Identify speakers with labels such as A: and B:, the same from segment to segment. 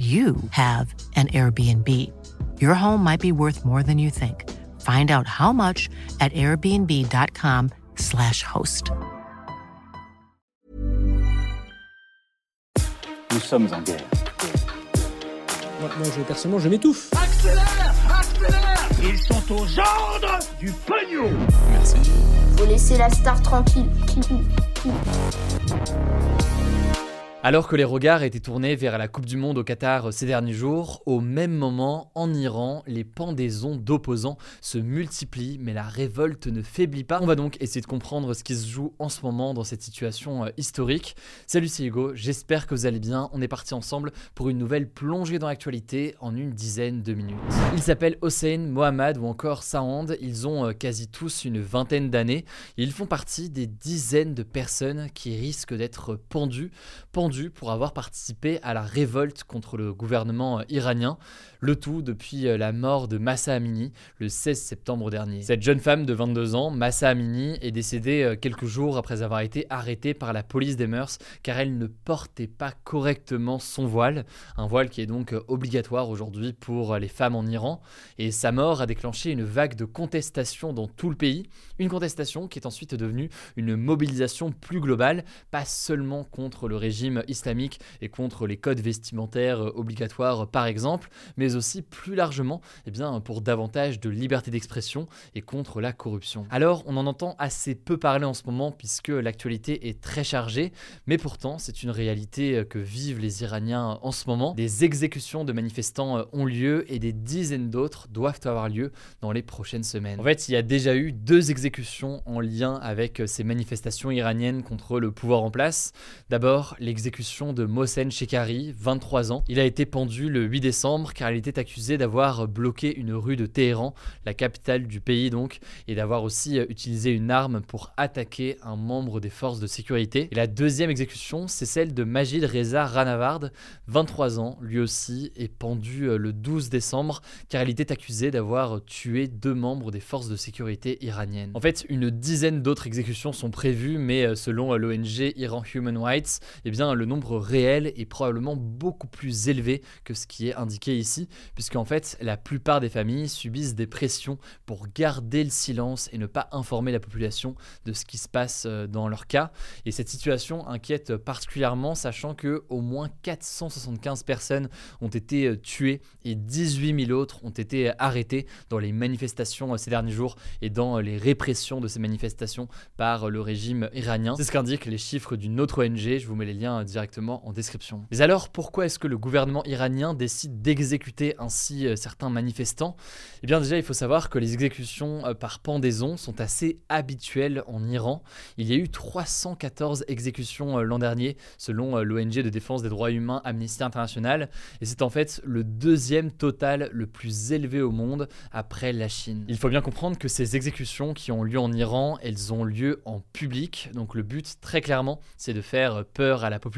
A: you have an Airbnb. Your home might be worth more than you think. Find out how much at airbnb.com/slash host.
B: Nous sommes en guerre.
C: Moi, moi, je, personnellement, je m'étouffe.
D: Accélère Accélère Ils sont aux ordres du pognon Merci.
E: Faut laisser la star tranquille.
F: Alors que les regards étaient tournés vers la Coupe du Monde au Qatar ces derniers jours, au même moment, en Iran, les pendaisons d'opposants se multiplient, mais la révolte ne faiblit pas. On va donc essayer de comprendre ce qui se joue en ce moment dans cette situation euh, historique. Salut, c'est Hugo, j'espère que vous allez bien. On est parti ensemble pour une nouvelle plongée dans l'actualité en une dizaine de minutes. Ils s'appellent Hossein, Mohamed ou encore Saand. Ils ont euh, quasi tous une vingtaine d'années. Ils font partie des dizaines de personnes qui risquent d'être pendues, pendues pour avoir participé à la révolte contre le gouvernement iranien, le tout depuis euh, la mort de Massa Amini le 16 septembre dernier. Cette jeune femme de 22 ans, Massa Amini, est décédée euh, quelques jours après avoir été arrêtée par la police des mœurs car elle ne portait pas correctement son voile, un voile qui est donc euh, obligatoire aujourd'hui pour les femmes en Iran, et sa mort a déclenché une vague de contestation dans tout le pays, une contestation qui est ensuite devenue une mobilisation plus globale, pas seulement contre le régime islamique et contre les codes vestimentaires euh, obligatoires par exemple, mais aussi plus largement eh bien, pour davantage de liberté d'expression et contre la corruption. Alors on en entend assez peu parler en ce moment puisque l'actualité est très chargée, mais pourtant c'est une réalité euh, que vivent les Iraniens en ce moment. Des exécutions de manifestants euh, ont lieu et des dizaines d'autres doivent avoir lieu dans les prochaines semaines. En fait, il y a déjà eu deux exécutions en lien avec ces manifestations iraniennes contre le pouvoir en place. D'abord, l'exécution de Mohsen Shekari, 23 ans. Il a été pendu le 8 décembre car il était accusé d'avoir bloqué une rue de Téhéran, la capitale du pays donc, et d'avoir aussi utilisé une arme pour attaquer un membre des forces de sécurité. Et la deuxième exécution, c'est celle de Majid Reza Ranavard, 23 ans, lui aussi, est pendu euh, le 12 décembre car il était accusé d'avoir tué deux membres des forces de sécurité iraniennes. En fait, une dizaine d'autres exécutions sont prévues, mais euh, selon euh, l'ONG Iran Human Rights, eh bien, le nombre réel est probablement beaucoup plus élevé que ce qui est indiqué ici, puisqu'en fait, la plupart des familles subissent des pressions pour garder le silence et ne pas informer la population de ce qui se passe euh, dans leur cas. Et cette situation inquiète particulièrement, sachant que au moins 475 personnes ont été euh, tuées et 18 000 autres ont été arrêtées dans les manifestations euh, ces derniers jours et dans les répressions de ces manifestations par le régime iranien. C'est ce qu'indiquent les chiffres d'une autre ONG, je vous mets les liens directement en description. Mais alors, pourquoi est-ce que le gouvernement iranien décide d'exécuter ainsi euh, certains manifestants? Eh bien déjà, il faut savoir que les exécutions euh, par pendaison sont assez habituelles en Iran. Il y a eu 314 exécutions euh, l'an dernier, selon l'ONG de défense des droits humains Amnesty International, et c'est en fait le deuxième total le plus élevé au monde après la Chine. Il faut bien comprendre que ces exécutions qui ont lieu en Iran, elles ont lieu en public, donc le but très clairement, c'est de faire peur à la population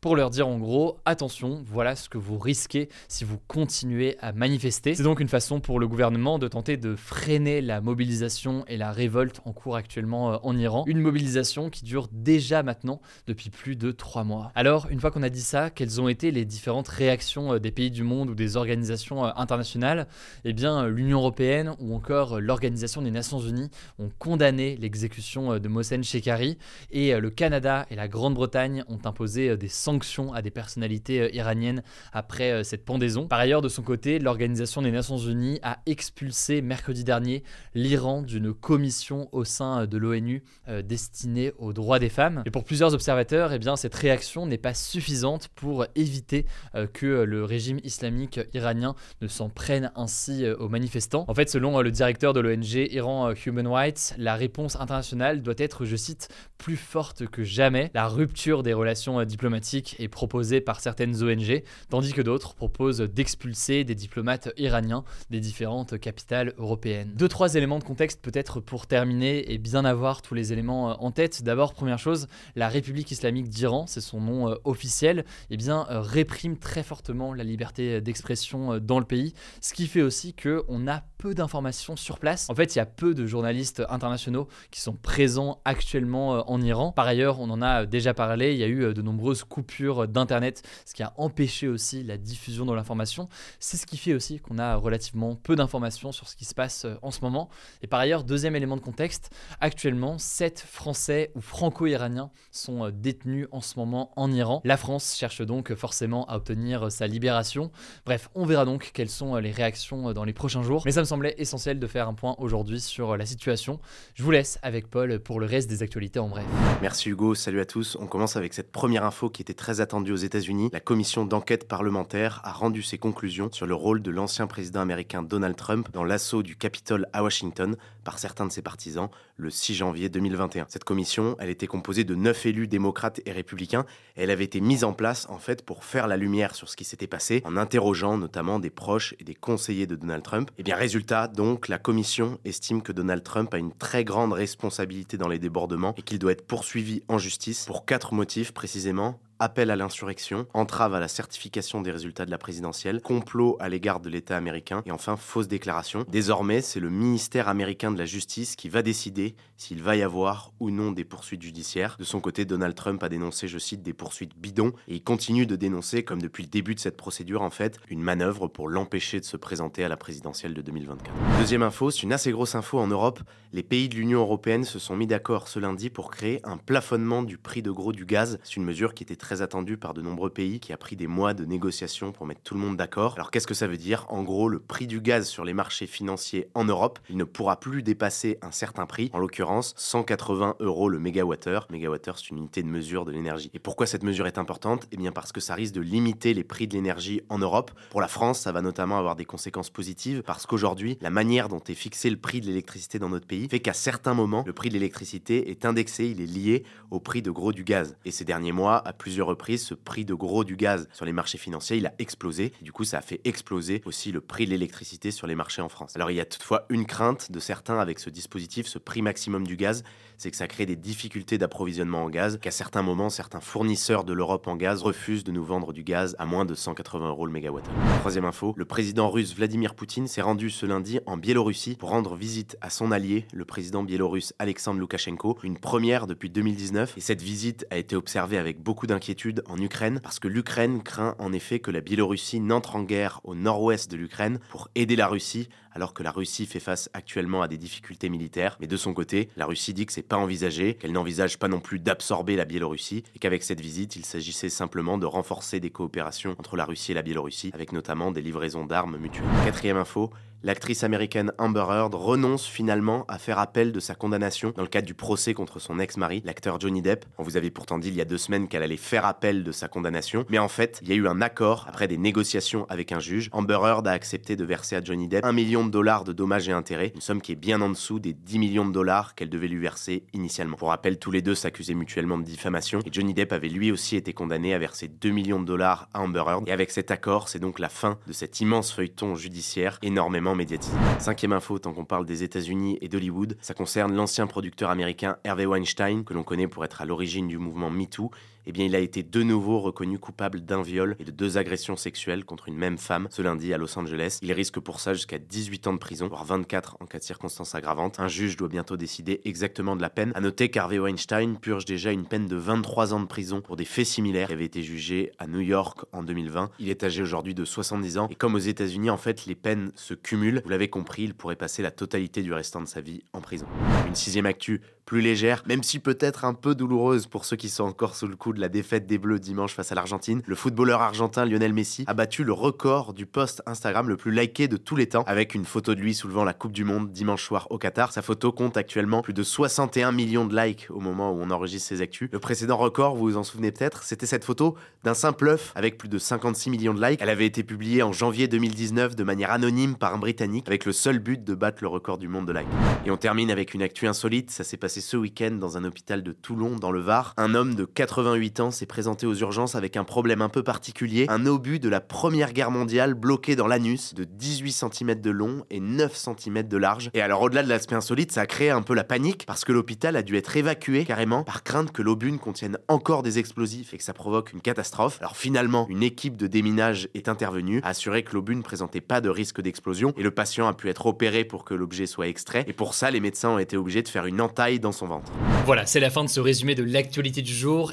F: pour leur dire en gros attention, voilà ce que vous risquez si vous continuez à manifester. C'est donc une façon pour le gouvernement de tenter de freiner la mobilisation et la révolte en cours actuellement euh, en Iran. Une mobilisation qui dure déjà maintenant depuis plus de trois mois. Alors, une fois qu'on a dit ça, quelles ont été les différentes réactions euh, des pays du monde ou des organisations euh, internationales? Eh bien, l'Union européenne ou encore l'Organisation des Nations Unies ont condamné l'exécution de Mohsen Shekari et le Canada et la Grande-Bretagne ont imposé euh, des sanctions à des personnalités euh, iraniennes après euh, cette pendaison. Par ailleurs, de son côté, l'Organisation des Nations Unies a expulsé mercredi dernier l'Iran d'une commission au sein de l'ONU destinée aux droits des femmes. Et pour plusieurs observateurs, eh bien, cette réaction n'est pas suffisante pour éviter que le régime islamique iranien ne s'en prenne ainsi aux manifestants. En fait, selon le directeur de l'ONG Iran Human Rights, la réponse internationale doit être, je cite, plus forte que jamais. La rupture des relations relations diplomatiques est proposée par certaines ONG, tandis que d'autres proposent d'expulser des diplomates iraniens des différentes capitales européennes. Deux, trois éléments de contexte peut-être pour terminer et bien avoir tous les éléments en tête. D'abord, première chose, la République islamique d'Iran, c'est son nom officiel, eh bien, réprime très fortement la liberté d'expression dans le pays, ce qui fait aussi qu'on a peu d'informations sur place. En fait, il y a peu de journalistes internationaux qui sont présents actuellement euh, en Iran. Par ailleurs, on en a déjà parlé, il y a eu euh, de nombreuses coupures d'Internet, ce qui a empêché aussi la diffusion de l'information. C'est ce qui fait aussi qu'on a relativement peu d'informations sur ce qui se passe euh, en ce moment. Et par ailleurs, deuxième élément de contexte, actuellement, 7 Français ou franco-iraniens sont détenus en ce moment en Iran. La France cherche donc forcément à obtenir sa libération. Bref, on verra donc quelles sont les réactions dans les prochains jours. Mais ça me semblait essentiel de faire un point aujourd'hui sur la situation. Je vous laisse avec Paul pour le reste des actualités en bref.
B: Merci Hugo, salut à tous. On commence avec cette première info qui était très attendue aux États-Unis. La commission d'enquête parlementaire a rendu ses conclusions sur le rôle de l'ancien président américain Donald Trump dans l'assaut du Capitole à Washington par certains de ses partisans le 6 janvier 2021. Cette commission, elle était composée de neuf élus démocrates et républicains et elle avait été mise en place en fait pour faire la lumière sur ce qui s'était passé en interrogeant notamment des proches et des conseillers de Donald Trump. Et eh bien résultat, donc, la commission estime que Donald Trump a une très grande responsabilité dans les débordements et qu'il doit être poursuivi en justice pour quatre motifs précisément appel à l'insurrection, entrave à la certification des résultats de la présidentielle, complot à l'égard de l'État américain et enfin fausse déclaration. Désormais, c'est le ministère américain de la Justice qui va décider s'il va y avoir ou non des poursuites judiciaires. De son côté, Donald Trump a dénoncé, je cite, des poursuites bidons et il continue de dénoncer, comme depuis le début de cette procédure en fait, une manœuvre pour l'empêcher de se présenter à la présidentielle de 2024. Deuxième info, c'est une assez grosse info en Europe. Les pays de l'Union européenne se sont mis d'accord ce lundi pour créer un plafonnement du prix de gros du gaz. C'est une mesure qui était très très attendu par de nombreux pays, qui a pris des mois de négociations pour mettre tout le monde d'accord. Alors qu'est-ce que ça veut dire? En gros, le prix du gaz sur les marchés financiers en Europe, il ne pourra plus dépasser un certain prix, en l'occurrence 180 euros le mégawattheure. Mégawattheure, c'est une unité de mesure de l'énergie. Et pourquoi cette mesure est importante? Eh bien parce que ça risque de limiter les prix de l'énergie en Europe. Pour la France, ça va notamment avoir des conséquences positives parce qu'aujourd'hui, la manière dont est fixé le prix de l'électricité dans notre pays fait qu'à certains moments, le prix de l'électricité est indexé, il est lié au prix de gros du gaz. Et ces derniers mois, à plusieurs reprise, ce prix de gros du gaz sur les marchés financiers, il a explosé. du coup, ça a fait exploser aussi le prix de l'électricité sur les marchés en France. Alors, il y a toutefois une crainte de certains avec ce dispositif, ce prix maximum du gaz, c'est que ça crée des difficultés d'approvisionnement en gaz, qu'à certains moments, certains fournisseurs de l'Europe en gaz refusent de nous vendre du gaz à moins de 180 euros le mégawatt. Troisième info, le président russe Vladimir Poutine s'est rendu ce lundi en Biélorussie pour rendre visite à son allié, le président biélorusse Alexandre Loukachenko, une première depuis 2019. Et cette visite a été observée avec beaucoup d'inquiétude en Ukraine, parce que l'Ukraine craint en effet que la Biélorussie n'entre en guerre au nord-ouest de l'Ukraine pour aider la Russie, alors que la Russie fait face actuellement à des difficultés militaires. Mais de son côté, la Russie dit que c'est pas envisagé, qu'elle n'envisage pas non plus d'absorber la Biélorussie, et qu'avec cette visite, il s'agissait simplement de renforcer des coopérations entre la Russie et la Biélorussie, avec notamment des livraisons d'armes mutuelles. Quatrième info, l'actrice américaine Amber Heard renonce finalement à faire appel de sa condamnation dans le cadre du procès contre son ex-mari, l'acteur Johnny Depp. On vous avait pourtant dit il y a deux semaines qu'elle allait faire appel de sa condamnation, mais en fait, il y a eu un accord après des négociations avec un juge. Amber Heard a accepté de verser à Johnny Depp un million de de dommages et intérêts, une somme qui est bien en dessous des 10 millions de dollars qu'elle devait lui verser initialement. Pour rappel, tous les deux s'accusaient mutuellement de diffamation et Johnny Depp avait lui aussi été condamné à verser 2 millions de dollars à Amber Heard. Et avec cet accord, c'est donc la fin de cet immense feuilleton judiciaire énormément médiatisé. Cinquième info, tant qu'on parle des États-Unis et d'Hollywood, ça concerne l'ancien producteur américain Hervey Weinstein, que l'on connaît pour être à l'origine du mouvement MeToo eh bien, il a été de nouveau reconnu coupable d'un viol et de deux agressions sexuelles contre une même femme ce lundi à Los Angeles. Il risque pour ça jusqu'à 18 ans de prison, voire 24 en cas de circonstances aggravantes. Un juge doit bientôt décider exactement de la peine. À noter qu'Harvey Weinstein purge déjà une peine de 23 ans de prison pour des faits similaires qui avaient été jugés à New York en 2020. Il est âgé aujourd'hui de 70 ans et comme aux États-Unis, en fait, les peines se cumulent. Vous l'avez compris, il pourrait passer la totalité du restant de sa vie en prison. Une sixième actu plus légère, même si peut-être un peu douloureuse pour ceux qui sont encore sous le coup la défaite des Bleus dimanche face à l'Argentine. Le footballeur argentin Lionel Messi a battu le record du post Instagram le plus liké de tous les temps, avec une photo de lui soulevant la Coupe du Monde dimanche soir au Qatar. Sa photo compte actuellement plus de 61 millions de likes au moment où on enregistre ses actus. Le précédent record, vous vous en souvenez peut-être, c'était cette photo d'un simple œuf avec plus de 56 millions de likes. Elle avait été publiée en janvier 2019 de manière anonyme par un Britannique, avec le seul but de battre le record du monde de likes. Et on termine avec une actu insolite, ça s'est passé ce week-end dans un hôpital de Toulon, dans le Var. Un homme de 88 8 ans s'est présenté aux urgences avec un problème un peu particulier, un obus de la Première Guerre mondiale bloqué dans l'anus de 18 cm de long et 9 cm de large. Et alors au-delà de l'aspect insolite, ça a créé un peu la panique parce que l'hôpital a dû être évacué carrément par crainte que l'obus contienne encore des explosifs et que ça provoque une catastrophe. Alors finalement, une équipe de déminage est intervenue, a assuré que l'obus ne présentait pas de risque d'explosion et le patient a pu être opéré pour que l'objet soit extrait. Et pour ça, les médecins ont été obligés de faire une entaille dans son ventre.
F: Voilà, c'est la fin de ce résumé de l'actualité du jour.